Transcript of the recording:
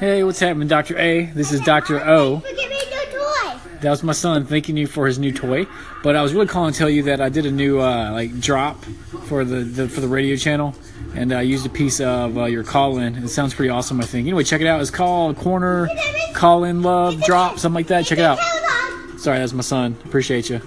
Hey, what's happening, Dr. A? This is Dr. O. That was my son thanking you for his new toy. But I was really calling to tell you that I did a new uh, like drop for the, the for the radio channel, and I used a piece of uh, your call-in. It sounds pretty awesome, I think. Anyway, check it out. It's called Corner Call-in Love Drop, something like that. Check it out. Sorry, that's my son. Appreciate you.